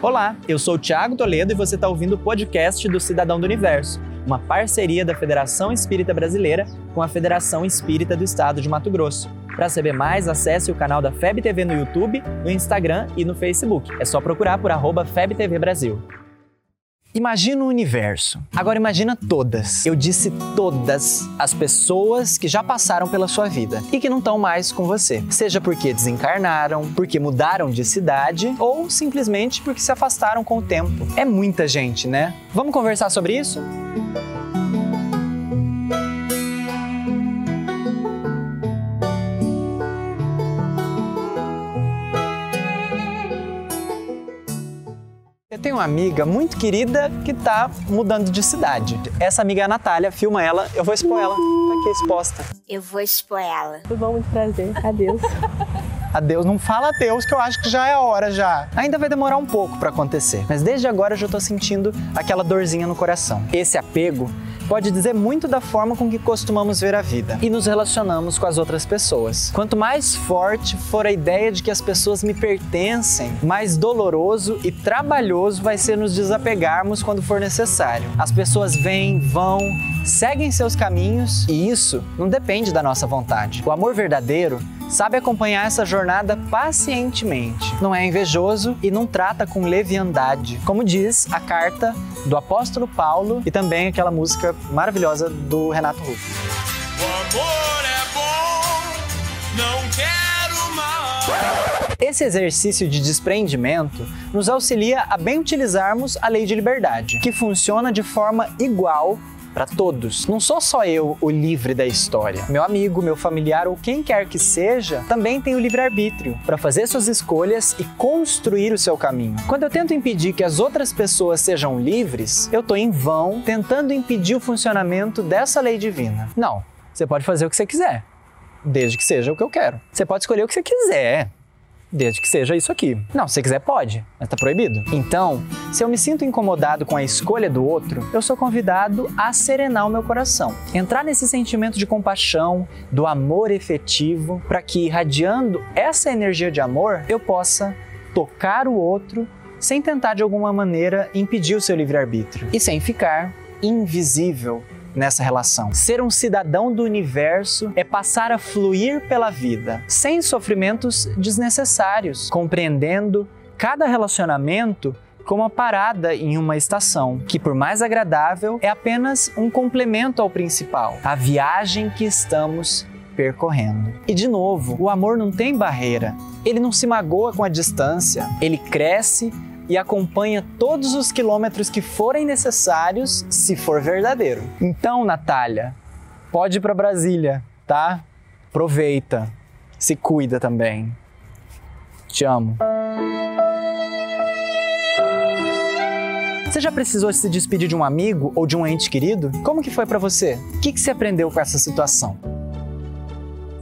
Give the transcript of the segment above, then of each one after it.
Olá, eu sou o Thiago Toledo e você está ouvindo o podcast do Cidadão do Universo, uma parceria da Federação Espírita Brasileira com a Federação Espírita do Estado de Mato Grosso. Para saber mais, acesse o canal da FEB TV no YouTube, no Instagram e no Facebook. É só procurar por arroba FebTV Brasil. Imagina o universo. Agora imagina todas. Eu disse todas as pessoas que já passaram pela sua vida e que não estão mais com você. Seja porque desencarnaram, porque mudaram de cidade ou simplesmente porque se afastaram com o tempo. É muita gente, né? Vamos conversar sobre isso? Eu tenho uma amiga muito querida que tá mudando de cidade. Essa amiga é a Natália, filma ela, eu vou expor ela. Tá aqui exposta. Eu vou expor ela. Tudo bom, muito prazer. Adeus. Adeus, não fala adeus que eu acho que já é a hora já. Ainda vai demorar um pouco para acontecer, mas desde agora eu já tô sentindo aquela dorzinha no coração. Esse apego pode dizer muito da forma com que costumamos ver a vida e nos relacionamos com as outras pessoas. Quanto mais forte for a ideia de que as pessoas me pertencem, mais doloroso e trabalhoso vai ser nos desapegarmos quando for necessário. As pessoas vêm, vão, seguem seus caminhos e isso não depende da nossa vontade. O amor verdadeiro sabe acompanhar essa jornada pacientemente. Não é invejoso e não trata com leviandade, como diz a carta do apóstolo Paulo e também aquela música maravilhosa do Renato Russo. O amor é bom, não quero. Esse exercício de desprendimento nos auxilia a bem utilizarmos a lei de liberdade, que funciona de forma igual para todos. Não sou só eu o livre da história. Meu amigo, meu familiar ou quem quer que seja também tem o livre-arbítrio para fazer suas escolhas e construir o seu caminho. Quando eu tento impedir que as outras pessoas sejam livres, eu estou em vão tentando impedir o funcionamento dessa lei divina. Não, você pode fazer o que você quiser, desde que seja o que eu quero. Você pode escolher o que você quiser, Desde que seja isso aqui. Não, se você quiser, pode, mas tá proibido. Então, se eu me sinto incomodado com a escolha do outro, eu sou convidado a serenar o meu coração. Entrar nesse sentimento de compaixão, do amor efetivo, para que, irradiando essa energia de amor, eu possa tocar o outro sem tentar de alguma maneira impedir o seu livre-arbítrio e sem ficar invisível nessa relação. Ser um cidadão do universo é passar a fluir pela vida, sem sofrimentos desnecessários, compreendendo cada relacionamento como uma parada em uma estação, que por mais agradável é apenas um complemento ao principal, a viagem que estamos percorrendo. E de novo, o amor não tem barreira. Ele não se magoa com a distância, ele cresce e acompanha todos os quilômetros que forem necessários, se for verdadeiro. Então, Natália, pode ir para Brasília, tá? Aproveita, se cuida também. Te amo. Você já precisou se despedir de um amigo ou de um ente querido? Como que foi para você? O que, que você aprendeu com essa situação?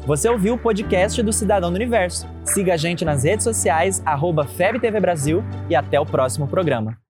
Você ouviu o podcast do Cidadão do Universo. Siga a gente nas redes sociais, arroba FebTV Brasil e até o próximo programa.